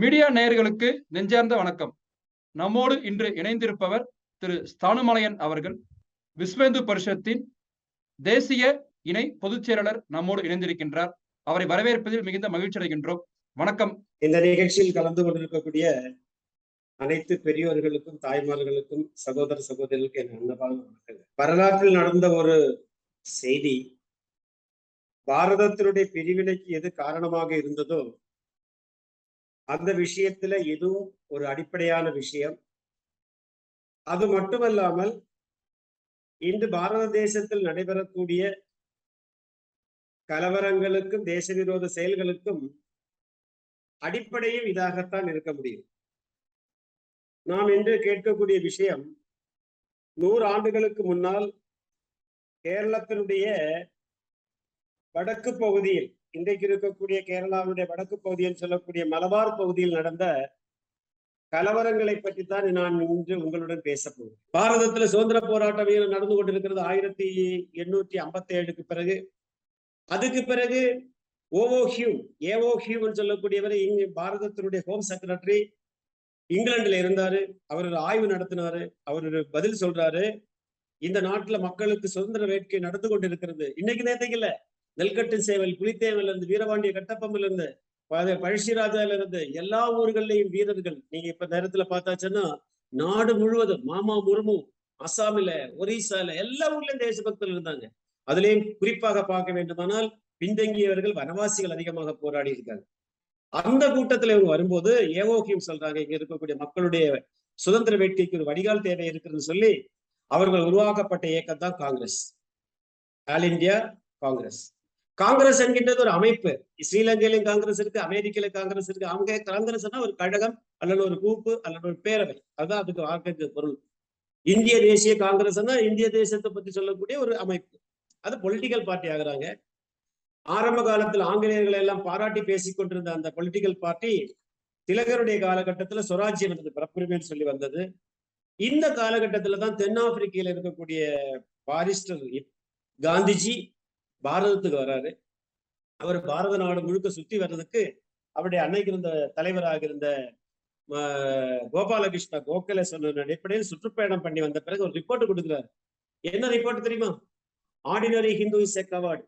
Media நேயர்களுக்கு நெஞ்சார்ந்த வணக்கம். நம்மோடு இன்று இணைந்திருப்பவர் திரு ஸ்தானுமலையன் அவர்கள் விஸ்வேந்து பரிஷத்தின் தேசிய இணை பொதுச் செயலாளர் நம்மோடு இணைந்திருக்கின்றார். அவரை வரவேற்பதில் மிகுந்த மகிழ்ச்சி அடைகின்றோம். வணக்கம். இந்த நிகழ்ச்சியில் கலந்து கொண்டிருக்கக்கூடிய அனைத்து பெரியோர்களுக்கும் தாய்மார்களுக்கும் சகோதர சகோதரிகளுக்கும் என் அன்னபாக வணக்கங்கள். வரலாற்றில் நடந்த ஒரு செய்தி பாரதத்தினுடைய பிரிவினைக்கு எது காரணமாக இருந்ததோ அந்த விஷயத்துல இதுவும் ஒரு அடிப்படையான விஷயம். அது மட்டுமல்லாமல் இன்று பாரத தேசத்தில் நடைபெறக்கூடிய கலவரங்களுக்கும் தேச விரோத செயல்களுக்கும் அடிப்படையும் இதாகத்தான் இருக்க முடியும். நாம் இன்று கேட்கக்கூடிய விஷயம் நூறு ஆண்டுகளுக்கு முன்னால் கேரளத்தினுடைய வடக்கு பகுதியில் இன்றைக்கு இருக்கக்கூடிய கேரளாவுடைய வடக்கு பகுதியில் சொல்லக்கூடிய மலபார் பகுதியில் நடந்த கலவரங்களை பற்றி தான் நான் இன்று உங்களுடன் பேச போகிறேன். பாரதத்துல சுதந்திர போராட்டம் நடந்து கொண்டிருக்கிறது ஆயிரத்தி எண்ணூற்றி ஐம்பத்தி ஏழுக்கு பிறகு. அதுக்கு பிறகு ஓவோ ஹியூம் ஏவோ ஹியூன்னு சொல்லக்கூடியவர் இங்கு பாரதத்தினுடைய ஹோம் செக்ரட்டரி இங்கிலாந்துல இருந்தாரு. அவர் ஒரு ஆய்வு நடத்தினாரு. அவர் ஒரு பதில் சொல்றாரு. இந்த நாட்டுல மக்களுக்கு சுதந்திர வேட்கை நடந்து கொண்டிருக்கிறது. இன்னைக்கு நேரத்துக்கு இல்ல. நெல்கட்டு சேவல் புலித்தேவல் இருந்து வீரபாண்டிய கட்டப்பம்பில் இருந்து பழசிராஜால இருந்து எல்லா ஊர்கள்லயும் வீரர்கள். நீங்க இப்ப நேரத்துல பார்த்தாச்சுன்னா நாடு முழுவதும் மாமா முர்மு அசாமில ஒரிசால எல்லா ஊர்லயும் தேசபக்தர்கள் இருந்தாங்க. அதுலயும் குறிப்பாக பார்க்க வேண்டுமானால் பின்தங்கியவர்கள் வனவாசிகள் அதிகமாக போராடி இருக்காங்க. அந்த கூட்டத்துல இவங்க வரும்போது ஏவோக்கியம் சொல்றாங்க இங்க இருக்கக்கூடிய மக்களுடைய சுதந்திர வேட்கைக்கு ஒரு வடிகால் தேவை இருக்குன்னு சொல்லி அவர்கள் உருவாக்கப்பட்ட இயக்கம் தான் Congress. All India Congress. Congress என்கின்றது ஒரு அமைப்பு. ஸ்ரீலங்கையிலும் காங்கிரஸ் இருக்கு அமெரிக்கில காங்கிரஸ் இருக்கு. அவங்க காங்கிரஸ்னா ஒரு கழகம் அல்லது ஒரு கூப்பு அல்லது ஒரு பேரவை. அதுதான் அதுக்கு வாக்கு பொருள். இந்திய தேசிய காங்கிரஸ்னா இந்திய தேசத்தை பத்தி சொல்லக்கூடிய ஒரு அமைப்பு. அது பொலிட்டிக்கல் பார்ட்டி ஆகுறாங்க. ஆரம்ப காலத்தில் ஆங்கிலேயர்களை எல்லாம் பாராட்டி பேசிக் கொண்டிருந்த அந்த பொலிட்டிக்கல் பார்ட்டி திலகருடைய காலகட்டத்துல சுராஜ்யம் வந்தது பிறப்புரிமைன்னு சொல்லி வந்தது. இந்த காலகட்டத்துல தான் தென்னாப்பிரிக்கையில இருக்கக்கூடிய பாரிஸ்டர் காந்திஜி பாரதத்துக்கு வர்றாரு அவர் பாரத நாடு முழுக்க சுத்தி வர்றதுக்கு அவருடைய அன்னைக்கு இருந்த தலைவராக இருந்த கோபாலகிருஷ்ண கோகலே சொன்ன அடிப்படையில் சுற்றுப்பயணம் பண்ணி வந்த பிறகு ஒரு ரிப்போர்ட் கொடுக்குறாரு. என்ன ரிப்போர்ட் தெரியுமா? Ordinary Hindu is a coward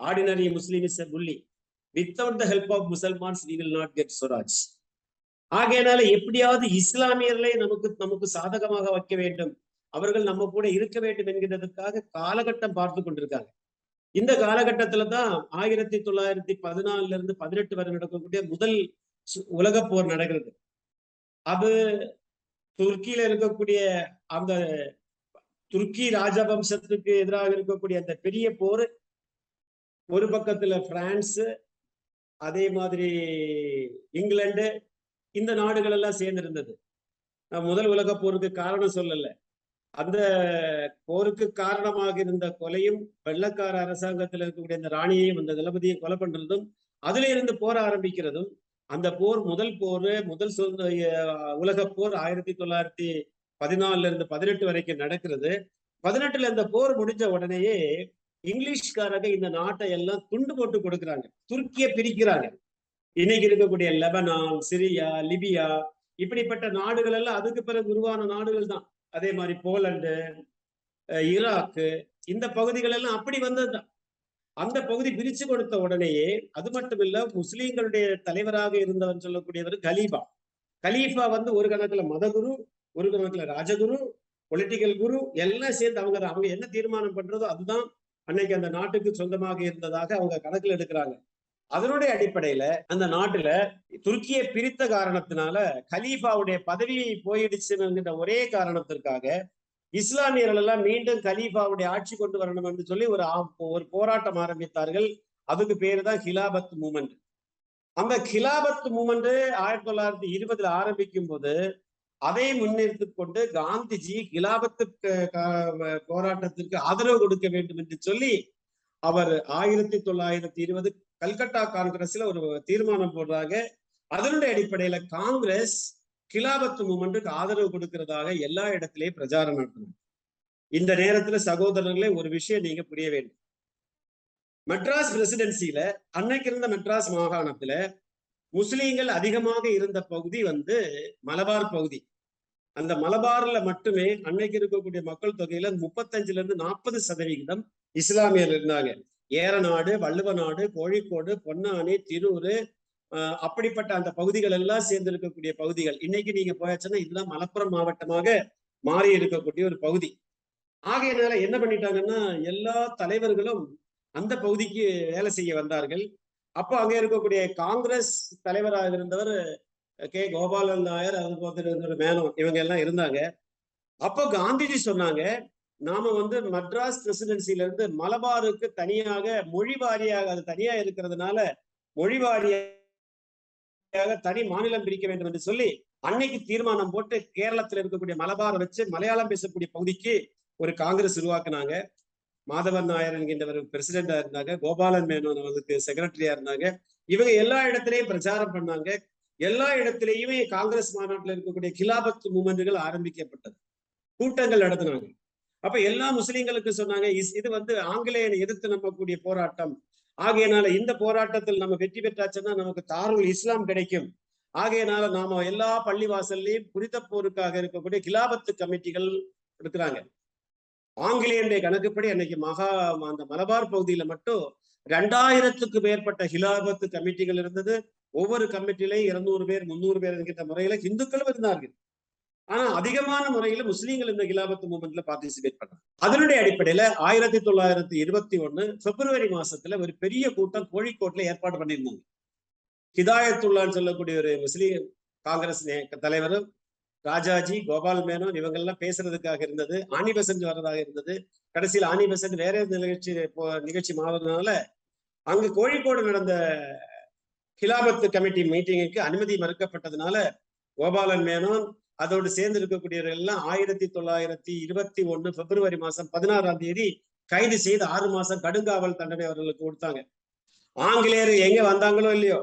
ordinary Muslim is a bully without the help of Musalmans we will not get swaraj ஆகையனால எப்படியாவது இஸ்லாமியர்களை நமக்கு நமக்கு சாதகமாக வைக்க வேண்டும். அவர்கள் நம்ம கூட இருக்க வேண்டும் என்கிறதுக்காக காலகட்டம் பார்த்து கொண்டிருக்காங்க. இந்த காலகட்டத்துல தான் ஆயிரத்தி தொள்ளாயிரத்தி பதினாலுல இருந்து பதினெட்டு வரை நடக்கக்கூடிய முதல் உலக போர் நடக்கிறது. அது துருக்கியில இருக்கக்கூடிய அந்த துருக்கி ராஜவம்சத்துக்கு எதிராக இருக்கக்கூடிய அந்த பெரிய போர் ஒரு பக்கத்துல பிரான்ஸ் அதே மாதிரி இங்கிலாந்து இந்த நாடுகள் எல்லாம் சேர்ந்திருந்தது. முதல் உலக போருக்கு காரணம் சொல்லலை. அந்த போருக்கு காரணமாக இருந்த கொலையும் வெள்ளக்கார அரசாங்கத்தில் இருக்கக்கூடிய இந்த ராணியையும் அந்த தளபதியை கொலை பண்றதும் அதுல இருந்து போர் ஆரம்பிக்கிறதும் அந்த போர் முதல் போர் முதல் உலக போர் ஆயிரத்தி தொள்ளாயிரத்தி பதினாலுல இருந்து பதினெட்டு வரைக்கும் நடக்கிறது. பதினெட்டுல இந்த போர் முடிஞ்ச உடனேயே இங்கிலீஷ்காரங்க இந்த நாட்டை எல்லாம் துண்டு போட்டு கொடுக்குறாங்க. துருக்கிய பிரிக்கிறாங்க. இன்னைக்கு இருக்கக்கூடிய லெபனான் சிரியா லிபியா இப்படிப்பட்ட நாடுகள் எல்லாம் அதுக்கு பிறகு உருவான நாடுகள் தான். அதே மாதிரி போலண்டு ஈராக்கு இந்த பகுதிகள் எல்லாம் அப்படி வந்ததுதான். அந்த பகுதி பிரிச்சு கொடுத்த உடனேயே அது மட்டும் இல்ல முஸ்லீம்களுடைய தலைவராக இருந்தவன் சொல்லக்கூடியவர் கலீபா. கலீஃபா வந்து ஒரு கணக்குல மதகுரு ஒரு கணக்குல ராஜகுரு பொலிட்டிக்கல் குரு எல்லாம் சேர்ந்து அவங்க அவங்க என்ன தீர்மானம் பண்றதோ அதுதான் அன்னைக்கு அந்த நாட்டுக்கு சொந்தமாக இருந்ததாக அவங்க கணக்கில் எடுக்கிறாங்க. அதனுடைய அடிப்படையில அந்த நாட்டுல துருக்கியை பிரித்த காரணத்தினால கலீஃபாவுடைய பதவி போயிடுச்சுங்கிற ஒரே காரணத்திற்காக இஸ்லாமியர்கள் எல்லாம் மீண்டும் கலீஃபாவுடைய ஆட்சி கொண்டு வரணும் என்று சொல்லி ஒரு ஒரு போராட்டம் ஆரம்பித்தார்கள். அதுக்கு பேரு தான் ஹிலாபத் மூமெண்ட். அந்த ஹிலாபத் மூமெண்ட் ஆயிரத்தி தொள்ளாயிரத்தி இருபதுல ஆரம்பிக்கும் போது அதை முன்னிறுத்தி கொண்டு காந்திஜி ஹிலாபத்து போராட்டத்திற்கு ஆதரவு கொடுக்க வேண்டும் என்று சொல்லி அவர் ஆயிரத்தி தொள்ளாயிரத்தி இருபது கல்கட்டா காங்கிரஸ்ல ஒரு தீர்மானம் போடுறாங்க. அதனுடைய அடிப்படையில காங்கிரஸ் கிலாபத்து மூமெண்ட்டுக்கு ஆதரவு கொடுக்கிறதாக எல்லா இடத்திலையும் பிரச்சாரம் நடத்தினாங்க இந்த நேரத்துல சகோதரர்களே ஒரு விஷயம் நீங்க புரிய வேண்டும். மெட்ராஸ் பிரசிடென்சியில அன்னைக்கு இருந்த மெட்ராஸ் மாகாணத்துல முஸ்லீம்கள் அதிகமாக இருந்த பகுதி வந்து மலபார் பகுதி. அந்த மலபார்ல மட்டுமே அன்னைக்கு இருக்கக்கூடிய மக்கள் தொகையில முப்பத்தஞ்சுல இருந்து நாற்பது சதவிகிதம் இஸ்லாமியர் இருந்தாங்க. ஏரநாடு வள்ளுவநாடு கோழிக்கோடு பொன்னானி திருவூர் அப்படிப்பட்ட அந்த பகுதிகள் எல்லாம் சேர்ந்து இருக்கக்கூடிய பகுதிகள். இன்னைக்கு நீங்க போயாச்சுன்னா இதுதான் மலப்புரம் மாவட்டமாக மாறி இருக்கக்கூடிய ஒரு பகுதி. ஆகையினால என்ன பண்ணிட்டாங்கன்னா எல்லா தலைவர்களும் அந்த பகுதிக்கு வேலை செய்ய வந்தார்கள். அப்போ அங்க இருக்கக்கூடிய காங்கிரஸ் தலைவராக இருந்தவர் கே. கோபாலன் நாயர் அது போன்ற மேனோன் இவங்க எல்லாம் இருந்தாங்க. அப்போ காந்திஜி சொன்னாங்க நாம வந்து மட்ராஸ் பிரசிடென்சில இருந்து மலபாருக்கு தனியாக மொழி வாரியாக அது தனியா இருக்கிறதுனால மொழி வாரியாக தனி மாநிலம் பிரிக்க வேண்டும் என்று சொல்லி அன்னைக்கு தீர்மானம் போட்டு கேரளத்துல இருக்கக்கூடிய மலபாரை வச்சு மலையாளம் பேசக்கூடிய பகுதிக்கு ஒரு காங்கிரஸ் உருவாக்குனாங்க. மாதவன் நாயர் என்கின்றவர் பிரசிடென்டா இருந்தாங்க. கோபாலன் மேனோன் அவருக்கு செக்ரட்டரியா இருந்தாங்க. இவங்க எல்லா இடத்திலையும் பிரச்சாரம் பண்ணாங்க. எல்லா இடத்திலையுமே காங்கிரஸ் மாநாட்டில் இருக்கக்கூடிய கிலாபத் மூமெண்ட்டுகள் ஆரம்பிக்கப்பட்டது. கூட்டங்கள் நடத்தினாங்க. அப்ப எல்லா முஸ்லிம்களுக்கு சொன்னாங்க இது வந்து ஆங்கிலேயனை எதிர்த்து நம்பக்கூடிய போராட்டம். ஆகையனால இந்த போராட்டத்தில் நம்ம வெற்றி பெற்றாச்சுன்னா நமக்கு தாருல் இஸ்லாம் கிடைக்கும். ஆகையனால நாம எல்லா பள்ளிவாசல்லையும் குறித்த போருக்காக இருக்கக்கூடிய கிலாபத்து கமிட்டிகள் எடுக்கிறாங்க. ஆங்கிலேயனுடைய கணக்குப்படி அன்னைக்கு மகா அந்த மலபார் பகுதியில மட்டும் ரெண்டாயிரத்துக்கு மேற்பட்ட ஹிலாபத்து கமிட்டிகள் இருந்தது. ஒவ்வொரு கமிட்டிலையும் இருநூறு பேர் முன்னூறு பேர் என்கின்ற முறையில இந்துக்களும் இருந்தார்கள். ஆனா அதிகமான முறையில முஸ்லீம்கள் இந்த கிலாபத்து மூமெண்ட்ல பார்ட்டிசிபேட் பண்ணாங்க. அதனுடைய அடிப்படையில ஆயிரத்தி தொள்ளாயிரத்தி இருபத்தி ஒண்ணு பிப்ரவரி மாசத்துல ஒரு பெரிய கூட்டம் கோழிக்கோட்ல ஏற்பாடு பண்ணியிருந்தாங்க. ஹிதாயத்துல்லான்னு சொல்லக்கூடிய ஒரு முஸ்லீம் காங்கிரஸ் தலைவரும் ராஜாஜி கோபால் மேனோன் இவங்க எல்லாம் பேசுறதுக்காக இருந்தது ஆனி பெசன்ட் வர்றதாக இருந்தது. கடைசியில் ஆனி பெசன்ட் வேற நிகழ்ச்சி நிகழ்ச்சி மாறுறதுனால அங்கு கோழிக்கோடு நடந்த கிலாபத்து கமிட்டி மீட்டிங்குக்கு அனுமதி மறுக்கப்பட்டதுனால கோபாலன் மேனோன் அதோடு சேர்ந்து இருக்கக்கூடியவர்கள் எல்லாம் ஆயிரத்தி தொள்ளாயிரத்தி இருபத்தி ஒண்ணு பிப்ரவரி மாசம் பதினாறாம் தேதி கைது செய்து ஆறு மாசம் கடுங்காவல் தண்டனை அவர்களுக்கு கொடுத்தாங்க. ஆங்கிலேயர் எங்க வந்தாங்களோ இல்லையோ?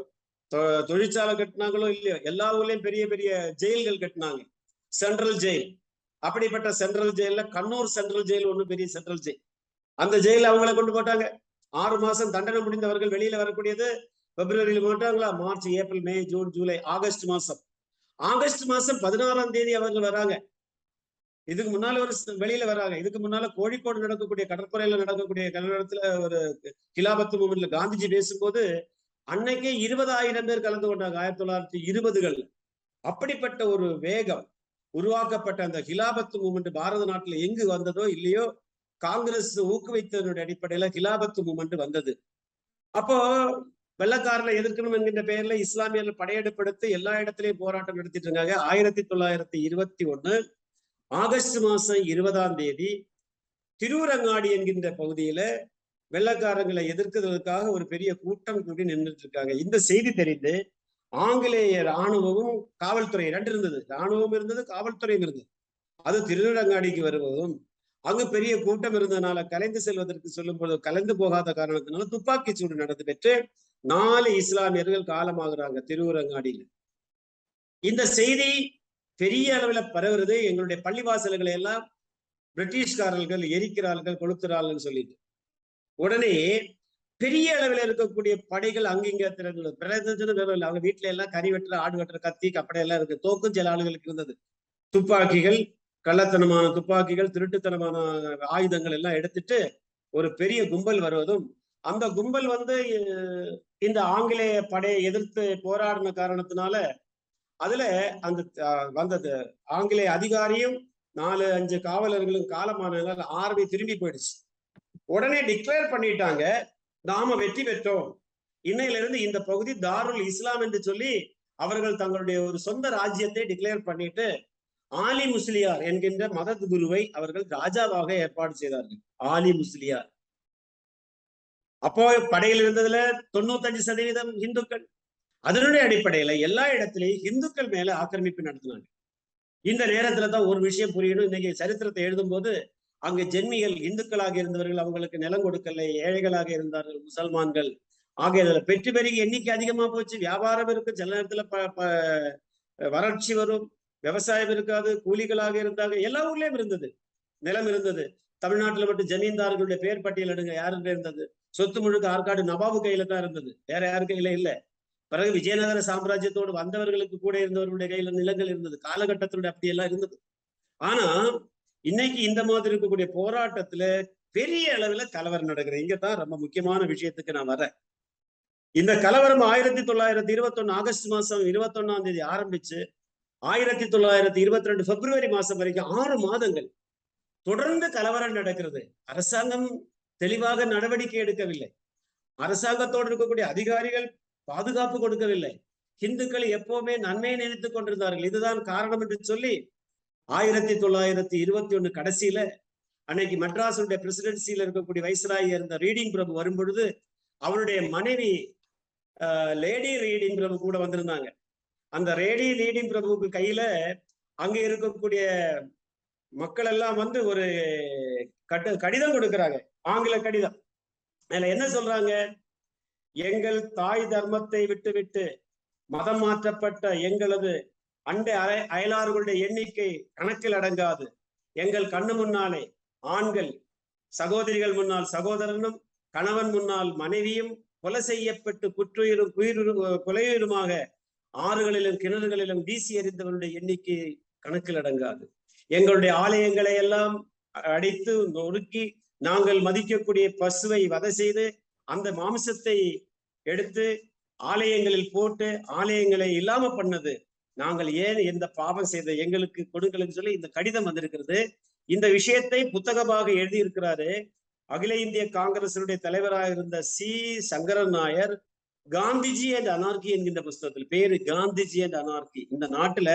தொழிற்சாலை கட்டினாங்களோ இல்லையோ? எல்லா ஊர்லயும் பெரிய பெரிய ஜெயில்கள் கட்டினாங்க. Central jail. அப்படிப்பட்ட சென்ட்ரல் ஜெயில கண்ணூர் சென்ட்ரல் ஜெயில் ஒண்ணு பெரிய சென்ட்ரல் ஜெயில். அந்த ஜெயில அவங்கள கொண்டு போட்டாங்க. ஆறு மாசம் தண்டனை முடிந்தவர்கள் வெளியில வரக்கூடியது பிப்ரவரியில் போட்டாங்களா March April May June July August மாசம். ஆகஸ்ட் மாசம் பதினாறாம் தேதி அவர்கள் வராங்க. இதுக்கு முன்னால ஒரு வெளியில வராங்க. இதுக்கு முன்னால கோழிக்கோடு நடக்கக்கூடிய கடற்கரையில நடக்கக்கூடிய கல்யாணத்துல ஒரு கிலாபத்து மூமெண்ட்ல காந்திஜி பேசும்போது அன்னைக்கே இருபதாயிரம் பேர் கலந்து கொண்டாங்க. ஆயிரத்தி தொள்ளாயிரத்தி இருபதுகள். அப்படிப்பட்ட ஒரு வேகம் உருவாக்கப்பட்ட அந்த ஹிலாபத்து மூமெண்ட் பாரத நாட்டுல எங்கு வந்ததோ இல்லையோ காங்கிரஸ் ஊக்குவித்ததனுடைய அடிப்படையில ஹிலாபத்து மூமெண்ட் வந்தது. அப்போ வெள்ளக்காரனை எதிர்க்கணும் என்கின்ற பெயர்ல இஸ்லாமியர்கள் படையெடுப்படுத்தி எல்லா இடத்திலையும் போராட்டம் நடத்திட்டு இருக்காங்க. ஆயிரத்தி தொள்ளாயிரத்தி இருபத்தி ஒண்ணு ஆகஸ்ட் மாசம் இருபதாம் தேதி திருவரங்காடி என்கின்ற பகுதியில வெள்ளக்காரங்களை எதிர்க்கிறதுக்காக ஒரு பெரிய கூட்டம் கூடி நின்றுட்டு இருக்காங்க. இந்த செய்தி தெரிந்து ஆங்கிலேய ராணுவமும் காவல்துறை ரெண்டு இருந்தது. ராணுவம் இருந்தது காவல்துறையும் இருந்தது. அது திருநரங்காடிக்கு வருவதும் அங்கு பெரிய கூட்டம் இருந்ததுனால கலைந்து செல்வதற்கு சொல்லும் பொழுது கலைந்து போகாத காரணத்தினால துப்பாக்கி சூடு நடந்து பெற்று நாலு இஸ்லாமியர்கள் காலமாகிறாங்க திருவுரங்காடியில. இந்த செய்தி பெரிய அளவுல பரவுறது எங்களுடைய பள்ளிவாசல்களை எல்லாம் பிரிட்டிஷ்காரர்கள் எரிக்கிறார்கள் கொளுத்துறார்கள் சொல்லிட்டு. உடனே பெரிய அளவில் இருக்கக்கூடிய படைகள் அங்கிங்க திறந்து அவங்க வீட்டுல எல்லாம் கறி வெட்டுற ஆடு வெட்டுற கத்தி கப்படை எல்லாம் இருக்கு. தோக்கும் சில ஆளுகளுக்கு இருந்தது. துப்பாக்கிகள் கள்ளத்தனமான துப்பாக்கிகள் திருட்டுத்தனமான ஆயுதங்கள் எல்லாம் எடுத்துட்டு ஒரு பெரிய கும்பல் வருவதும் அந்த கும்பல் வந்து இந்த ஆங்கிலேய படையை எதிர்த்து போராடின காரணத்தினால அதுல அந்த வந்தது. ஆங்கிலேய அதிகாரியும் நாலு அஞ்சு காவலர்களும் காலமானதால் ஆர்மி திரும்பி போயிடுச்சு. உடனே டிக்ளேர் பண்ணிட்டாங்க. நாம வெற்றி பெற்றோம். இன்னையில இருந்து இந்த பகுதி தாருல் இஸ்லாம் என்று சொல்லி அவர்கள் தங்களுடைய ஒரு சொந்த ராஜ்யத்தை டிக்ளேர் பண்ணிட்டு ஆலி முஸ்லியார் என்கின்ற மதத் குருவை அவர்கள் ராஜாவாக ஏற்பாடு செய்தார்கள். ஆலி முஸ்லியார். அப்போ படையில் இருந்ததுல தொண்ணூத்தஞ்சு சதவீதம் இந்துக்கள். அதனுடைய அடிப்படையில எல்லா இடத்திலையும் இந்துக்கள் மேல ஆக்கிரமிப்பு நடத்தினாங்க. இந்த நேரத்துல தான் ஒரு விஷயம் புரியணும். இன்னைக்கு சரித்திரத்தை எழுதும் போது அங்கு ஜென்மிகள் இந்துக்களாக இருந்தவர்கள் அவங்களுக்கு நிலம் கொடுக்கல ஏழைகளாக இருந்தார்கள் முசல்மான்கள். ஆகிய பெற்று பெருகி எண்ணிக்கை அதிகமா போச்சு. வியாபாரம் இருக்கு சில நேரத்துல ப வறட்சி வரும். விவசாயம் இருக்காது. கூலிகளாக இருந்தாங்க. எல்லா ஊர்லயும் இருந்தது. நிலம் இருந்தது. தமிழ்நாட்டுல மட்டும் ஜமீன்தார்களுடைய பெயர் பட்டியல் எடுங்க. யாருடைய இருந்தது? சொத்து முழுக்க ஆற்காடு நவாபு கையில தான் இருந்தது. வேற யாரு கையில இல்ல. பிறகு விஜயநகர சாம்ராஜ்யத்தோடு வந்தவர்களுக்கு கூட இருந்தவர்களுடைய கையில நிலங்கள் இருந்தது. காலகட்டத்தினுடைய அப்படியெல்லாம் இருந்தது. ஆனா இன்னைக்கு இந்த மாதிரி இருக்கக்கூடிய போராட்டத்துல பெரிய அளவுல கலவரம் நடக்குது. இங்கதான் ரொம்ப முக்கியமான விஷயத்துக்கு நான் வரேன் இந்த கலவரம் ஆயிரத்தி தொள்ளாயிரத்தி இருபத்தொன்னு ஆகஸ்ட் மாசம் இருபத்தொன்னாம் தேதி ஆரம்பிச்சு ஆயிரத்தி தொள்ளாயிரத்தி இருபத்தி ரெண்டு பிப்ரவரி மாசம் வரைக்கும் ஆறு மாதங்கள் தொடர்ந்து கலவரம் நடக்கிறது. அரசாங்கம் தெளிவாக நடவடிக்கை எடுக்கவில்லை. அரசாங்கத்தோடு இருக்கக்கூடிய அதிகாரிகள் பாதுகாப்பு கொடுக்கவில்லை. இந்துக்கள் எப்பவுமே நன்மையை நினைத்துக் கொண்டிருந்தார்கள். இதுதான் காரணம் என்று சொல்லி ஆயிரத்தி தொள்ளாயிரத்தி இருபத்தி ஒண்ணு கடைசியில அன்னைக்கு மெட்ராஸுடைய பிரசிடென்சியில இருக்கக்கூடிய வைஸ்ராய் இருந்த ரீடிங் பிரபு வரும் பொழுது அவருடைய மனைவி லேடி ரீடிங் பிரபு கூட வந்திருந்தாங்க. அந்த ரேடி ரீடிங் பிரபுவுக்கு கையில அங்க இருக்கக்கூடிய மக்கள் எல்லாம் வந்து ஒரு கட்ட கடிதம் கொடுக்கறாங்க. ஆங்கில கடிதம். அதுல என்ன சொல்றாங்க? எங்கள் தாய் தர்மத்தை விட்டுவிட்டு மதம் மாற்றப்பட்ட எங்களது அண்டை அய அயலார்களுடைய எண்ணிக்கை கணக்கில் அடங்காது. எங்கள் கண்ணு முன்னாலே ஆண்கள் சகோதரிகள் முன்னால் சகோதரனும் கணவன் முன்னால் மனைவியும் கொலை செய்யப்பட்டு குற்றுயிரும் குயிரும் கொலையுயிருமாக ஆறுகளிலும் கிணறுகளிலும் வீசி எறிந்தவருடைய எண்ணிக்கை கணக்கில் அடங்காது. எங்களுடைய ஆலயங்களை எல்லாம் அடித்து நொறுக்கி நாங்கள் மதிக்கக்கூடிய பசுவை வதை செய்து அந்த மாம்சத்தை எடுத்து ஆலயங்களில் போட்டு ஆலயங்களை இல்லாம பண்ணது. நாங்கள் ஏன் எந்த பாவம் செய்த எங்களுக்கு கொடுங்களுக்கு சொல்லி இந்த கடிதம் வந்திருக்கிறது. இந்த விஷயத்தை புத்தகமாக எழுதியிருக்கிறாரு. அகில இந்திய காங்கிரசினுடைய தலைவராக இருந்த C. Sankaran Nair Gandhiji and anarchy என்கின்ற புஸ்தகத்தில் பேரு காந்திஜி அண்ட் அனார்கி. இந்த நாட்டுல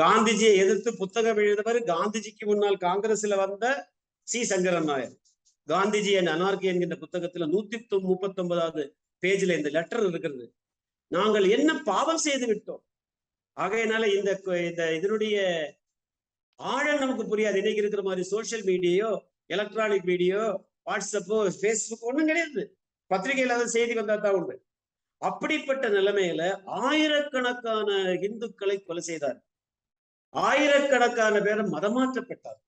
காந்திஜியை எதிர்த்து புத்தகம் எழுதவர் காந்திஜிக்கு முன்னால் காங்கிரஸ்ல வந்த C. Sankaran Nair. Gandhiji and anarchy என்கின்ற புத்தகத்துல நூத்தி முப்பத்தி ஒன்பதாவது பேஜ்ல இந்த லெட்டர் இருக்கிறது. நாங்கள் என்ன பாவம் செய்து விட்டோம்? ஆகையினால இந்த இந்த இதனுடைய ஆழம் நமக்கு புரியாது. இன்னைக்கு இருக்கிற மாதிரி சோசியல் மீடியோ எலக்ட்ரானிக் மீடியோ வாட்ஸ்அப்போ ஃபேஸ்புக் ஒண்ணும் கிடையாது. பத்திரிகையில அதை செய்தி வந்தா தான் உண்டு. அப்படிப்பட்ட நிலைமையில ஆயிரக்கணக்கான இந்துக்களை கொலை செய்தார். ஆயிரக்கணக்கான பேரை மதமாற்றப்பட்டார்.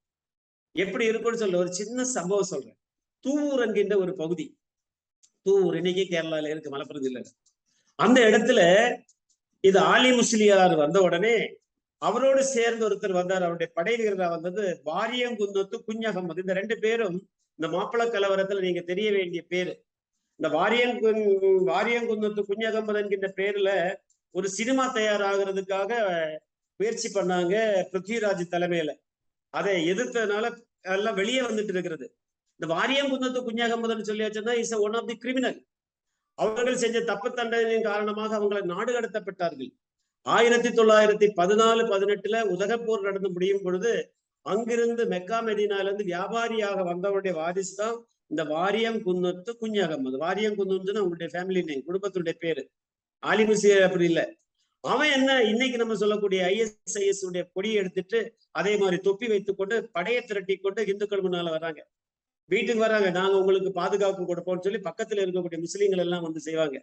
எப்படி இருக்கும்னு சொல்ல ஒரு சின்ன சம்பவம் சொல்றேன். தூவூர் என்கின்ற ஒரு பகுதி. தூவூர் இன்னைக்கு கேரளால இருக்கு மலப்புறம் ஜில்லையில. அந்த இடத்துல இது ஆலி முஸ்லியார் வந்த உடனே அவரோடு சேர்ந்து ஒருத்தர் வந்தார். அவருடைய படை வீரரா வந்தது வாரியங்குந்தத்து குஞ்சகம்மது. இந்த ரெண்டு பேரும் இந்த மாப்பிள கலவரத்துல நீங்க தெரிய வேண்டிய பேரு. இந்த வாரியங்கு வாரியங்குந்தத்து குஞ்சகம்மது என்கின்ற பேர்ல ஒரு சினிமா தயாராகிறதுக்காக முயற்சி பண்ணாங்க பிருத்விராஜ் தலைமையில. அதை எதிர்த்ததுனால எல்லாம் வெளியே வந்துட்டு இருக்கிறது. இந்த Variyamkunnath Kunjahammed சொல்லியாச்சுன்னா is one of the criminal அவர்கள் செஞ்ச தப்பு தண்டனையின் காரணமாக அவங்களை நாடு கடத்தப்பட்டார்கள். ஆயிரத்தி தொள்ளாயிரத்தி பதினாலு பதினெட்டுல உதகப்போர் நடந்து முடியும் பொழுது அங்கிருந்து மெக்கா மெதினால இருந்து வியாபாரியாக வந்தவருடைய வாரிசு தான் இந்த வாரியம் குன்னத்து குஞ்சகம்மது வாரியம் குன்னத்துன்னு அவங்களுடைய ஃபேமிலி நேம் குடும்பத்துடைய பேரு. ஆலிமுசி அப்படி இல்லை. அவன் என்ன இன்னைக்கு நம்ம சொல்லக்கூடிய ஐஎஸ்ஐஎஸ் உடைய கொடியை எடுத்துட்டு அதே மாதிரி தொப்பி வைத்துக்கொண்டு படையை திரட்டி கொண்டு இந்துக்கள் முன்னால வராங்க வீட்டுக்கு வராங்க நாங்க உங்களுக்கு பாதுகாப்பு கொடுப்போம்னு சொல்லி பக்கத்துல இருக்கக்கூடிய முஸ்லீம்கள் எல்லாம் வந்து செய்வாங்க.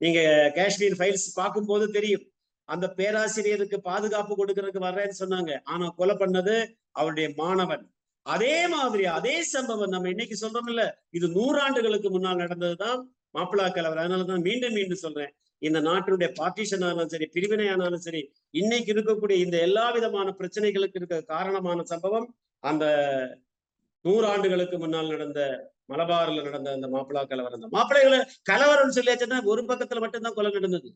நீங்க காஷ்மீர் ஃபைல்ஸ் பார்க்கும்போது தெரியும். அந்த பேராசிரியருக்கு பாதுகாப்பு கொடுக்கறதுக்கு வர்றேன்னு சொன்னாங்க. ஆனா கொலை பண்ணது அவருடைய மாணவன். அதே மாதிரி அதே சம்பவம் நம்ம இன்னைக்கு சொல்றோம்ல. இல்ல இது நூறாண்டுகளுக்கு முன்னால் நடந்ததுதான் மாப்பிளா கலவர் அதனாலதான் மீண்டும் மீண்டும் சொல்றேன். இந்த நாட்டினுடைய பார்ட்டிஷன் ஆனாலும் சரி பிரிவினை ஆனாலும் சரி இன்னைக்கு இருக்கக்கூடிய இந்த எல்லா விதமான பிரச்சனைகளுக்கு இருக்க காரணமான சம்பவம் அந்த நூறு ஆண்டுகளுக்கு முன்னால் நடந்த மலபாரில் நடந்த அந்த மாப்பிளா கலவரம். தான் மாப்பிள்ளைகளை கலவரம் சொல்லியாச்சுன்னா ஒரு பக்கத்துல மட்டும்தான் கொலை நடந்தது.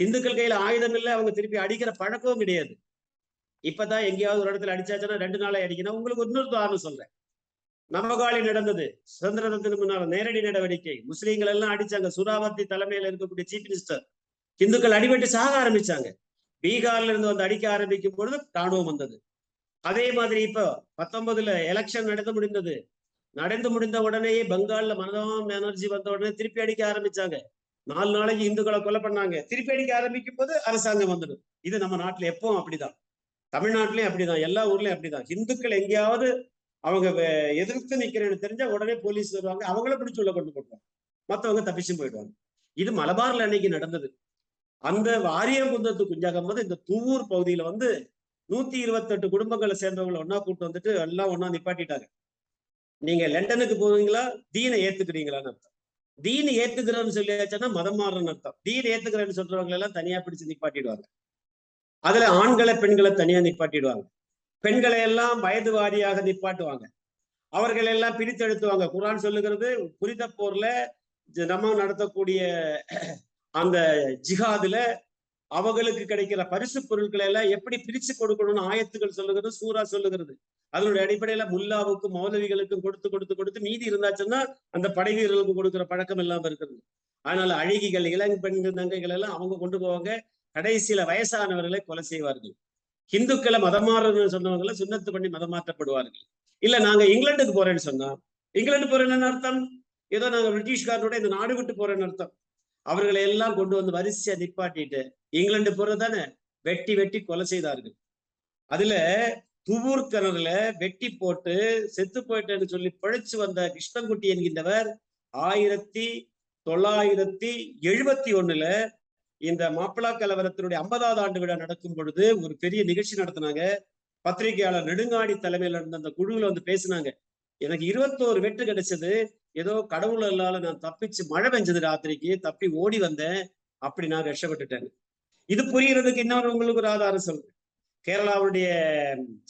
இந்துக்கள் கையில ஆயுதம் இல்லை அவங்க திருப்பி அடிக்கிற பழக்கமும் கிடையாது. இப்பதான் எங்கேயாவது ஒரு இடத்துல அடிச்சாச்சுன்னா ரெண்டு நாளை அடிக்கணும். உங்களுக்கு இன்னொரு தாரணம் சொல்றேன். நமகாலி நடந்தது. சுதந்திர தினத்துக்கு முன்னால நேரடி நடவடிக்கை. முஸ்லீம்கள் எல்லாம் அடிச்சாங்க. சுராவர்த்தி தலைமையில இருக்கக்கூடிய சீஃப் மினிஸ்டர் இந்துக்கள் அடிபட்டு சாக ஆரம்பிச்சாங்க. பீகார்ல இருந்து வந்து அடிக்க ஆரம்பிக்கும் பொழுது ராணுவம் வந்தது. அதே மாதிரி இப்போ பத்தொன்பதுல எலெக்ஷன் நடந்து முடிந்தது. நடந்து முடிந்த உடனேயே பெங்கால்ல மமதா பானர்ஜி வந்த உடனே திருப்பி அடிக்க ஆரம்பிச்சாங்க. நாலு நாளைக்கு இந்துக்களை கொலை பண்ணாங்க. திருப்பி அடிக்க ஆரம்பிக்கும் போது அரசாங்கம் வந்துடும் இது நம்ம நாட்டுல எப்பவும் அப்படிதான். தமிழ்நாட்டிலயும் அப்படிதான். எல்லா ஊர்லயும் அப்படிதான். இந்துக்கள் எங்கேயாவது அவங்க எதிர்த்து நிக்கிறேன்னு தெரிஞ்சா உடனே போலீஸ் வருவாங்க. அவங்கள பிடிச்சு உள்ள கொண்டு போட்டுருவாங்க. மத்தவங்க தப்பிச்சும் போயிடுவாங்க. இது மலபார்ல அன்னைக்கு நடந்தது. அந்த வாரியங்குந்தத்து குஞ்சாகம் போது இந்த தூவூர் பகுதியில வந்து நூத்தி இருபத்தெட்டு குடும்பங்களை சேர்ந்தவங்களை ஒன்னா கூட்டு வந்துட்டு எல்லாம் ஒன்னா நிப்பாட்டிட்டாங்க. நீங்க லண்டனுக்கு போவீங்களா? தீனை ஏத்துக்கிறீங்களான்னு அர்த்தம். தீன் ஏத்துக்கிறேன்னு சொல்லியாச்சுன்னா மதம் மாறுறன்னு அர்த்தம். தீன் ஏத்துக்கிறேன்னு சொல்றவங்க எல்லாம் தனியா பிடிச்சு நிப்பாட்டிடுவாங்க. அதுல ஆண்களை பெண்களை தனியா நிப்பாட்டிடுவாங்க. பெண்களை எல்லாம் வயது வாரியாக நிப்பாட்டுவாங்க. அவர்கள் எல்லாம் பிரித்தெடுத்துவாங்க. குரான் சொல்லுகிறது புரித போர்ல நம்ம நடத்தக்கூடிய அந்த ஜிஹாதுல அவங்களுக்கு கிடைக்கிற பரிசு பொருட்களை எல்லாம் எப்படி பிரிச்சு கொடுக்கணும்னு ஆயத்துகள் சொல்லுகிறது சூரா சொல்லுகிறது. அதனுடைய அடிப்படையில முல்லாவுக்கும் மௌலவிகளுக்கும் கொடுத்து கொடுத்து கொடுத்து மீதி இருந்தாச்சுன்னா அந்த படை வீரர்களுக்கு கொடுக்கிற பழக்கம் இல்லாம இருக்கிறது அதனால அழகிகள் இளம் பெண்கள் தங்கைகள் எல்லாம் அவங்க கொண்டு போவாங்க. கடைசியில வயசானவர்களை கொலை செய்வார்கள். ஹிந்துக்களை மதம் மாறுறதுன்னு சொன்னவங்களை சுண்ணத்து பண்ணி மதம் மாற்றப்படுவார்கள் இல்ல நாங்க இங்கிலாந்துக்கு போறேன்னு சொன்னா இங்கிலாந்து போறேன்னு அர்த்தம்? ஏதோ நாங்க பிரிட்டிஷ்காரனோட இந்த நாடு விட்டு போறேன்னு அர்த்தம். அவர்களை எல்லாம் கொண்டு வந்து வரிசையா நிப்பாட்டிட்டு இங்கிலாந்து போறதானே வெட்டி வெட்டி கொலை செய்தார்கள். அதுல துவூர் கிணறுல வெட்டி போட்டு செத்து போயிட்டேன்னு சொல்லி பிழைச்சு வந்த கிருஷ்ணன்குட்டி என்கின்றவர் ஆயிரத்தி தொள்ளாயிரத்தி எழுபத்தி ஒண்ணுல இந்த மாப்பிளா கலவரத்தினுடைய ஐம்பதாவது ஆண்டு விழா நடக்கும் பொழுது ஒரு பெரிய நிகழ்ச்சி நடத்தினாங்க. பத்திரிகையாளர் நெடுங்காடி தலைமையில இருந்த அந்த குழுவுல வந்து பேசினாங்க. எனக்கு இருபத்தோரு வெட்டு கிடைச்சது. ஏதோ கடவுள் அல்லால நான் தப்பிச்சு மழை பெஞ்சது ராத்திரிக்கு தப்பி ஓடி வந்தேன். அப்படி நான் ரஷப்பட்டுட்டேன். இது புரியறதுக்கு இன்னொரு உங்களுக்கு ஒரு ஆதாரம் சொல்றேன் கேரளாவுடைய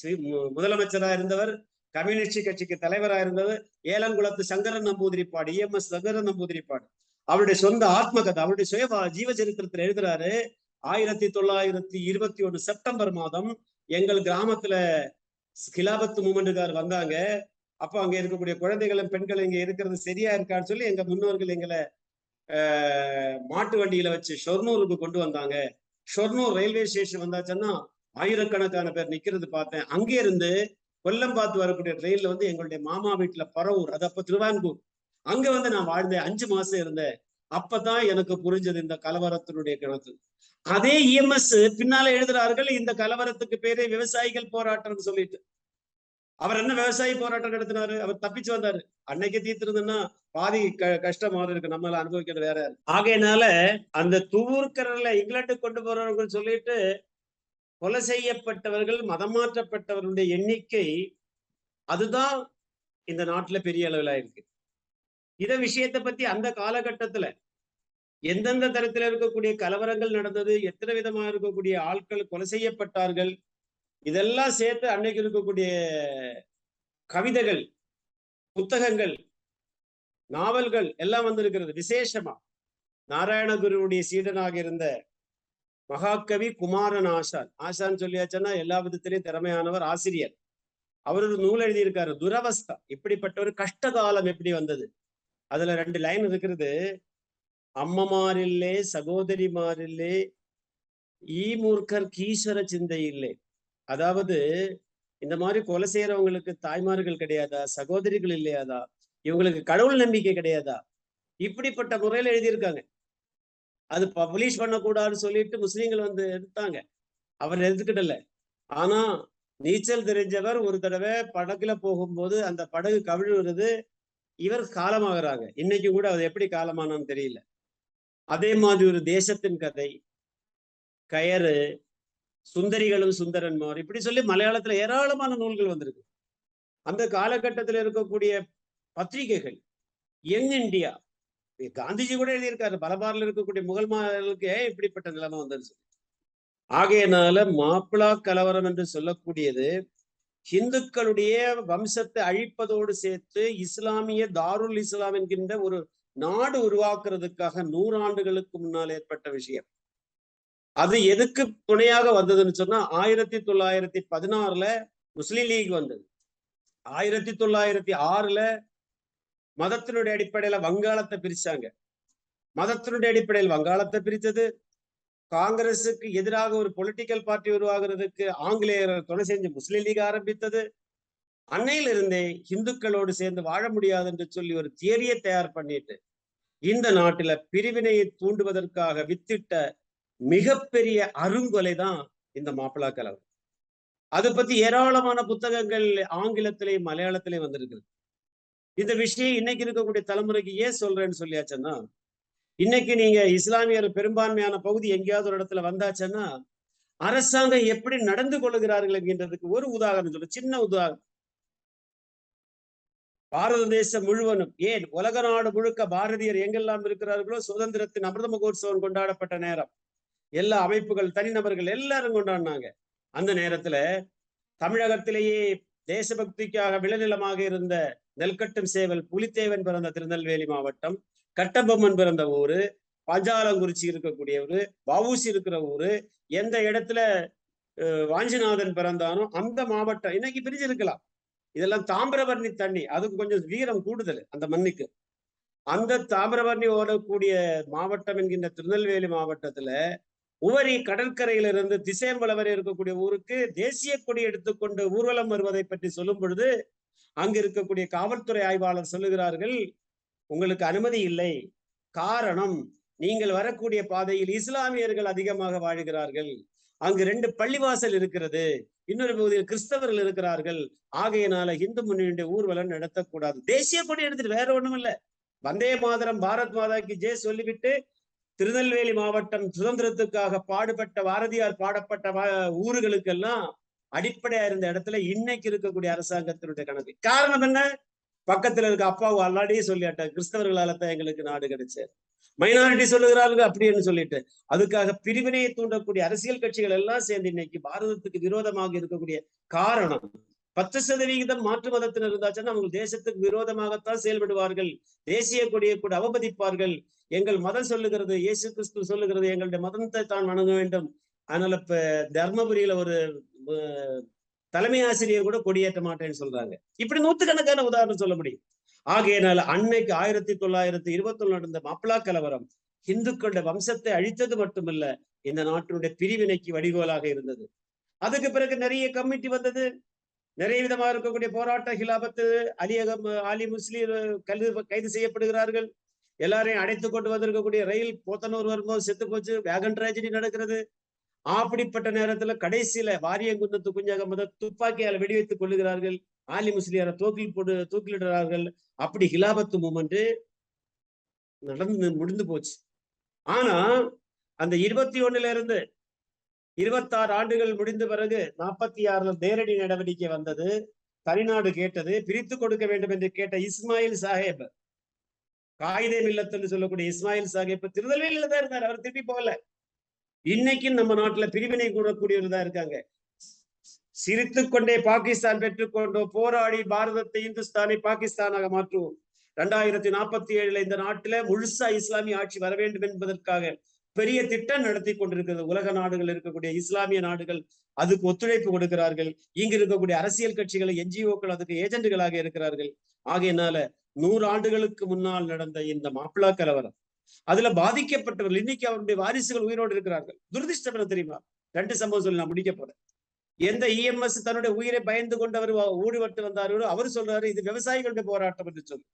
மு- முதலமைச்சரா இருந்தவர் கம்யூனிஸ்ட் கட்சிக்கு தலைவரா இருந்தவர் ஏலங்குளத்து சங்கரன் நம்பூதிரிப்பாடு இஎம்எஸ் சங்கரன் நம்பூதிரிப்பாடு அவருடைய சொந்த ஆத்மகதை அவருடைய சுய ஜீவச்சரித்திரத்தில் ஜீவ சரித்திரத்துல எழுதுறாரு ஆயிரத்தி தொள்ளாயிரத்தி இருபத்தி ஒண்ணு செப்டம்பர் மாதம் எங்கள் கிராமத்துல கிலாபத்து மூமெண்ட்டுக்கார் வந்தாங்க. அப்போ அங்க இருக்கக்கூடிய குழந்தைகளும் பெண்கள் இங்க இருக்கிறது சரியா இருக்கான்னு சொல்லி எங்க முன்னோர்கள் எங்களை ஆஹ், மாட்டு வண்டியில வச்சு ஷொர்னூருக்கு கொண்டு வந்தாங்க. ஷொர்னூர் ரயில்வே ஸ்டேஷன் வந்தாச்சுன்னா ஆயிரக்கணக்கான பேர் நிக்கிறது பார்த்தேன். அங்கே இருந்து கொல்லம் பார்த்து வரக்கூடிய ட்ரெயின்ல வந்து எங்களுடைய மாமா வீட்டுல பரவூர் அது அப்ப திருவான்கூர். அங்க வந்து நான் வாழ்ந்தேன் அஞ்சு மாசம் இருந்தேன் அப்பதான் எனக்கு புரிஞ்சது இந்த கலவரத்தினுடைய கணக்கு. அதே இஎம்எஸ் பின்னால எழுதுறார்கள் இந்த கலவரத்துக்கு பேரே விவசாயிகள் போராட்டம்னு சொல்லிட்டு. அவர் என்ன விவசாயி போராட்டம் நடத்தினாரு? அவர் தப்பிச்சு வந்தாரு. அன்னைக்கு தீர்த்திருந்தா பாதி க- கஷ்டம் இருக்கு. நம்மளால அனுபவிக்கிறது வேற. ஆகையினால அந்த துவூர்க்கரர்ல இங்கிலாந்து கொண்டு போறவர்கள் சொல்லிட்டு கொலை செய்யப்பட்டவர்கள் மதம் மாற்றப்பட்டவர்களுடைய எண்ணிக்கை அதுதான் இந்த நாட்டுல பெரிய அளவில் இருக்கு இத விஷயத்தை பத்தி அந்த காலகட்டத்துல எந்தெந்த தரத்துல இருக்கக்கூடிய கலவரங்கள் நடந்தது எத்தனை விதமா இருக்கக்கூடிய ஆட்கள் கொலை செய்யப்பட்டார்கள் இதெல்லாம் சேர்த்து அன்னைக்கு இருக்கக்கூடிய கவிதைகள் புத்தகங்கள் நாவல்கள் எல்லாம் வந்திருக்கிறது. விசேஷமா நாராயணகுருவுடைய சீடனாக இருந்த மகாகவி குமாரன் ஆசான். ஆசான் சொல்லியாச்சுன்னா எல்லா விதத்திலையும் திறமையானவர் ஆசிரியர். அவர் ஒரு நூல் எழுதியிருக்காரு. துரவஸ்தா. இப்படிப்பட்ட ஒரு கஷ்ட காலம் எப்படி வந்தது? அதுல ரெண்டு லைன் இருக்கிறது அம்மமாரில்லே சகோதரிமாரில்லே ஈ மூர்க்கர் கீஸ்வர சிந்தை இல்லை அதாவது இந்த மாதிரி கொலை செய்யறவங்களுக்கு தாய்மார்கள் கிடையாதா? சகோதரிகள் இல்லையாதா? இவங்களுக்கு கடவுள் நம்பிக்கை கிடையாதா? இப்படிப்பட்ட முறையில எழுதியிருக்காங்க. அது பப்ளிஷ் பண்ணக்கூடாதுன்னு சொல்லிட்டு முஸ்லீம்கள் வந்து எடுத்தாங்க. அவர் எடுத்துக்கிடல. ஆனா நீச்சல் தெரிஞ்சவர் ஒரு தடவை படகுல போகும்போது அந்த படகு கவிழுறது இவர் காலமாகிறாங்க. இன்னைக்கு கூட அது எப்படி காலமானான்னு தெரியல. அதே மாதிரி ஒரு தேசத்தின் கதை. கயறு சுந்தரிகளும் சுந்தரன்மார் இப்படி சொல்லி மலையாளத்துல ஏராளமான நூல்கள் வந்திருக்கு. அந்த காலகட்டத்தில் இருக்கக்கூடிய பத்திரிகைகள் யங் இந்தியா காந்திஜி கூட எழுதியிருக்காரு. பலபாரில் இருக்கக்கூடிய முகல்மார்களுக்கு ஏன் இப்படிப்பட்ட நிலைமை வந்துருச்சு ஆகையினால மாப்பிளா கலவரம் என்று சொல்லக்கூடியது இந்துக்களுடைய வம்சத்தை அழிப்பதோடு சேர்த்து இஸ்லாமிய தாருல் இஸ்லாம் என்கின்ற ஒரு நாடு உருவாக்குறதுக்காக நூறாண்டுகளுக்கு முன்னால் ஏற்பட்ட விஷயம். அது எதுக்கு துணையாக வந்ததுன்னு சொன்னா ஆயிரத்தி தொள்ளாயிரத்தி பதினாறுல முஸ்லீம் லீக் வந்தது. ஆயிரத்தி தொள்ளாயிரத்தி ஆறுல மதத்தினுடைய அடிப்படையில வங்காளத்தை பிரிச்சாங்க. மதத்தினுடைய அடிப்படையில் வங்காளத்தை பிரித்தது காங்கிரசுக்கு எதிராக ஒரு பொலிட்டிக்கல் பார்ட்டி உருவாகிறதுக்கு ஆங்கிலேயர் துணை செஞ்சு முஸ்லீம் லீக் ஆரம்பித்தது. அன்னையில இருந்தே இந்துக்களோடு சேர்ந்து வாழ முடியாது என்று சொல்லி ஒரு தியரியை தயார் பண்ணிட்டு இந்த நாட்டில பிரிவினையை தூண்டுவதற்காக வித்திட்ட மிகப்பெரிய அருங்கொலை தான் இந்த மாப்பிளா கலவரம். அதை பத்தி ஏராளமான புத்தகங்கள் ஆங்கிலத்திலேயும் மலையாளத்திலே வந்திருக்குது. இந்த விஷயம் இன்னைக்கு இருக்கக்கூடிய தலைமுறைக்கு ஏன் சொல்றேன்னு சொல்லியாச்சுன்னா இன்னைக்கு நீங்க இஸ்லாமியர் பெரும்பான்மையான பகுதி எங்கேயாவது ஒரு இடத்துல வந்தாச்சுன்னா அரசாங்கம் எப்படி நடந்து கொள்ளுகிறார்கள் என்கின்றதுக்கு ஒரு உதாரணம் சொல்ல சின்ன உதாரணம். பாரத தேசம் முழுவதும் ஏன் உலக நாடு முழுக்க பாரதியர் எங்கெல்லாம் இருக்கிறார்களோ சுதந்திரத்தின் அமிர்த மகோத்சவம் கொண்டாடப்பட்ட நேரம். எல்லா அமைப்புகள் தனிநபர்கள் எல்லாரும் கொண்டாடினாங்க. அந்த நேரத்துல தமிழகத்திலேயே தேசபக்திக்காக விளைநிலமாக இருந்த நெல்கட்டும் சேவல் புலித்தேவன் பிறந்த திருநெல்வேலி மாவட்டம் கட்டபொம்மன் பிறந்த ஊரு பாஞ்சாலங்குறிச்சி இருக்கக்கூடிய ஊரு வவுசி இருக்கிற ஊரு எந்த இடத்துல வாஞ்சிநாதன் பிறந்தானோ அந்த மாவட்டம். இன்னைக்கு பிரிஞ்சிருக்கலாம். இதெல்லாம் தாமிரபரணி தண்ணி. அதுக்கு கொஞ்சம் வீரம் கூடுதல் அந்த மண்ணுக்கு. அந்த தாமிரபரணி ஓடக்கூடிய மாவட்டம் என்கின்ற திருநெல்வேலி மாவட்டத்துல உவரி கடற்கரையிலிருந்து திசையம்பலம் வரை இருக்கக்கூடிய ஊருக்கு தேசிய கொடி எடுத்துக்கொண்டு ஊர்வலம் வருவதை பற்றி சொல்லும் பொழுது அங்கு இருக்கக்கூடிய காவல்துறை ஆய்வாளர் சொல்லுகிறார்கள் உங்களுக்கு அனுமதி இல்லை. காரணம் நீங்கள் வரக்கூடிய பாதையில் இஸ்லாமியர்கள் அதிகமாக வாழுகிறார்கள். அங்கு ரெண்டு பள்ளிவாசல் இருக்கிறது. இன்னொரு பகுதியில் கிறிஸ்தவர்கள் இருக்கிறார்கள். ஆகையினால இந்து முன்னணியுடைய ஊர்வலம் நடத்தக்கூடாது. தேசிய கொடி எடுத்துட்டு வேற ஒண்ணும் இல்ல வந்தே மாதரம் பாரத் மாதாக்கு ஜே சொல்லிவிட்டு திருநெல்வேலி மாவட்டம் சுதந்திரத்துக்காக பாடுபட்ட பாரதியார் பாடப்பட்ட ஊர்களுக்கெல்லாம் அடிப்படையா இருந்த இடத்துல இன்னைக்கு இருக்கக்கூடிய அரசாங்கத்தினுடைய கணக்கு. காரணம் என்ன? பக்கத்துல இருக்க அப்பாவு அல்லாடியே சொல்லியாட்ட கிறிஸ்தவர்களால தான் எங்களுக்கு நாடு கிடைச்சது. மைனாரிட்டி சொல்லுகிறார்கள் அப்படின்னு சொல்லிட்டு அதுக்காக பிரிவினையை தூண்டக்கூடிய அரசியல் கட்சிகள் எல்லாம் சேர்ந்து இன்னைக்கு பாரதத்துக்கு விரோதமாக இருக்கக்கூடிய காரணம் பத்து சதவிகிதம் மாற்று மதத்தினர் இருந்தாச்சுன்னா அவங்க தேசத்துக்கு விரோதமாகத்தான் செயல்படுவார்கள். தேசிய கொடியை கூட அவமதிப்பார்கள். எங்கள் மதம் சொல்லுகிறது இயேசு கிறிஸ்து சொல்லுகிறது எங்களுடைய மதத்தை தான் வணங்க வேண்டும். அதனால இப்ப தர்மபுரியில ஒரு தலைமை ஆசிரியர் கூட கொடியேற்ற மாட்டேன்னு சொல்றாங்க. இப்படி நூத்துக்கணக்கான உதாரணம் சொல்ல முடியும் ஆகையினால அன்னைக்கு ஆயிரத்தி தொள்ளாயிரத்தி இருபத்தி நடந்த மப்ளா கலவரம் இந்துக்களுடைய வம்சத்தை அழித்தது மட்டுமல்ல இந்த நாட்டினுடைய பிரிவினைக்கு வடிகோலாக இருந்தது. அதுக்கு பிறகு நிறைய கமிட்டி வந்தது. நிறைய விதமா இருக்கக்கூடிய போராட்ட ஹிலாபத்து அலியகம் அலி முஸ்லீம் கல்வி கைது செய்யப்படுகிறார்கள். எல்லாரையும் அடைத்து கொண்டு வந்திருக்கக்கூடிய ரயில் போத்தனூர் வரும்போது செத்து போச்சு. வேகன் டிராஜடி நடக்கிறது. அப்படிப்பட்ட நேரத்துல கடைசியில வாரியங்குந்தத்து குஞ்சாக முதல் துப்பாக்கியால வெடிவைத்துக் கொள்ளுகிறார்கள் ஆலி முஸ்லியார தூக்கில் போட்டு தூக்கிலிடுறார்கள் அப்படி ஹிலாபத்து மூமெண்ட் நடந்து முடிந்து போச்சு. ஆனா அந்த இருபத்தி ஒண்ணுல இருந்து இருபத்தாறு ஆண்டுகள் முடிந்த பிறகு நாற்பத்தி ஆறுல நேரடி நடவடிக்கை வந்தது. தனிநாடு கேட்டது. பிரித்து கொடுக்க வேண்டும் என்று கேட்ட இஸ்மாயில் சாஹேப் காகிதம் மில்லத்துன்னு சொல்லக்கூடிய இஸ்மாயில் சாஹேப் திருநெல்வேலியில தான் இருந்தார். அவர் திருப்பி போகல. இன்னைக்கு நம்ம நாட்டுல பிரிவினை கூடக்கூடியவர்தான் இருக்காங்க. சிரித்துக் கொண்டே பாகிஸ்தான் பெற்றுக்கொண்டோ போராடி பாரதத்தை இந்துஸ்தானை பாகிஸ்தானாக மாற்றுவோம். ரெண்டாயிரத்தி நாற்பத்தி ஏழுல இந்த நாட்டுல முழுசா இஸ்லாமிய ஆட்சி வர வேண்டும் என்பதற்காக பெரிய திட்டம் நடத்தி கொண்டிருக்கிறது. உலக நாடுகள் இருக்கக்கூடிய இஸ்லாமிய நாடுகள் அதுக்கு ஒத்துழைப்பு கொடுக்கிறார்கள். இங்கு இருக்கக்கூடிய அரசியல் கட்சிகள் என்ஜிஓக்கள் அதுக்கு ஏஜென்ட்களாக இருக்கிறார்கள். ஆகையினால நூறு ஆண்டுகளுக்கு முன்னால் நடந்த இந்த மாப்பிளா கலவரம் அதுல பாதிக்கப்பட்டவர்கள் இன்னைக்கு அவருடைய வாரிசுகள் உயிரோடு இருக்கிறார்கள். துரதிருஷ்டம் தெரியுமா? ரெண்டு சம்பவம் சொல்லி நான் முடிக்க போறேன். எந்த இஎம்எஸ் தன்னுடைய உயிரை பயந்து கொண்டவர் ஊடுபட்டு வந்தார்களோ அவர் சொல்றாரு இது விவசாயிகளுடைய போராட்டம் என்று சொல்லு.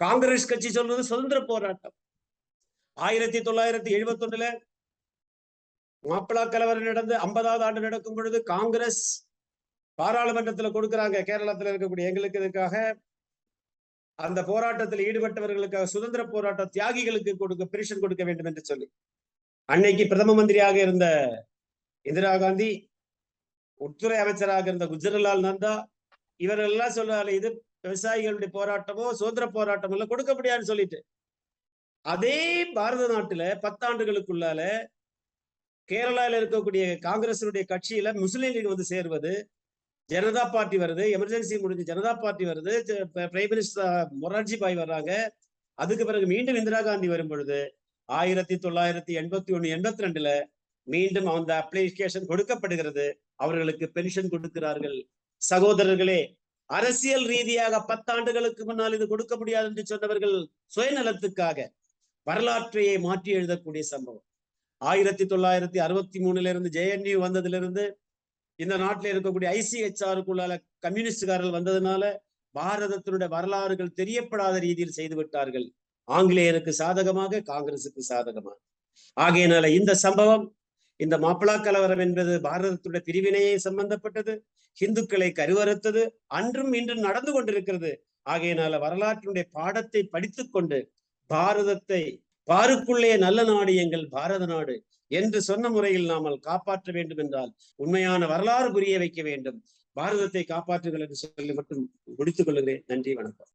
காங்கிரஸ் கட்சி சொல்றது சுதந்திர போராட்டம். ஆயிரத்தி தொள்ளாயிரத்தி எழுபத்தி ஒண்ணுல மாப்பிளா கலவரம் நடந்து ஐம்பதாவது ஆண்டு நடக்கும் பொழுது காங்கிரஸ் பாராளுமன்றத்துல கொடுக்குறாங்க. கேரளத்துல இருக்கக்கூடிய எங்களுக்கு இதுக்காக அந்த போராட்டத்தில் ஈடுபட்டவர்களுக்காக சுதந்திர போராட்ட தியாகிகளுக்கு கொடுக்க பெரிஷன் கொடுக்க வேண்டும் என்று சொல்லி. அன்னைக்கு பிரதம மந்திரியாக இருந்த இந்திரா காந்தி உட்துறை அமைச்சராக இருந்த குஜர்லால் நந்தா இவரெல்லாம் சொல்றாரு இது விவசாயிகளுடைய போராட்டமோ சுதந்திர போராட்டமோ எல்லாம் கொடுக்க முடியாதுன்னு சொல்லிட்டு. அதே பாரத நாட்டுல பத்தாண்டுகளுக்குள்ளால கேரளால இருக்கக்கூடிய காங்கிரசினுடைய கட்சியில முஸ்லீம் லீக் வந்து சேருவது ஜனதா பார்ட்டி வருது எமர்ஜென்சி முடிஞ்சு ஜனதா பார்ட்டி வருது பிரைம் மினிஸ்டர் மொரார்ஜி பாய் வர்றாங்க. அதுக்கு பிறகு மீண்டும் இந்திரா காந்தி வரும் பொழுது ஆயிரத்தி தொள்ளாயிரத்தி எண்பத்தி ஒண்ணு எண்பத்தி ரெண்டுல மீண்டும் அந்த அப்ளிகேஷன் கொடுக்கப்படுகிறது. அவர்களுக்கு பென்ஷன் கொடுக்கிறார்கள். சகோதரர்களே அரசியல் ரீதியாக பத்தாண்டுகளுக்கு முன்னால் இது கொடுக்க முடியாது என்று சொன்னவர்கள் சுயநலத்துக்காக வரலாற்றையே மாற்றி எழுதக்கூடிய சம்பவம். ஆயிரத்தி தொள்ளாயிரத்தி அறுபத்தி மூணுல இருந்து ஜேஎன்யூ வந்ததிலிருந்து இந்த நாட்டில் இருக்கக்கூடிய ஐசிஹெச்ஆருக்குள்ளால கம்யூனிஸ்டுகாரர்கள் வந்ததுனால பாரதத்தினுடைய வரலாறுகள் தெரியப்படாத ரீதியில் செய்து விட்டார்கள். ஆங்கிலேயருக்கு சாதகமாக காங்கிரசுக்கு சாதகமாக. ஆகையினால இந்த சம்பவம் இந்த மாப்பிளா கலவரம் என்பது பாரதத்துடைய பிரிவினையே சம்பந்தப்பட்டது இந்துக்களை கருவறுத்தது அன்றும் இன்றும் நடந்து கொண்டிருக்கிறது. ஆகையினால வரலாற்றினுடைய பாடத்தை படித்துக் கொண்டு பாரதத்தை பாருக்குள்ளே நல்ல நாடு எங்கள் பாரத நாடு. என்று சொன்ன முறையில் நாமல் காப்பாற்ற வேண்டும் என்றால் உண்மையான வரலாறு புரிய வைக்க வேண்டும். பாரதத்தை காப்பாற்றுங்கள் என்று சொல்லி மட்டும் முடித்துக் கொள்கிறேன். நன்றி வணக்கம்.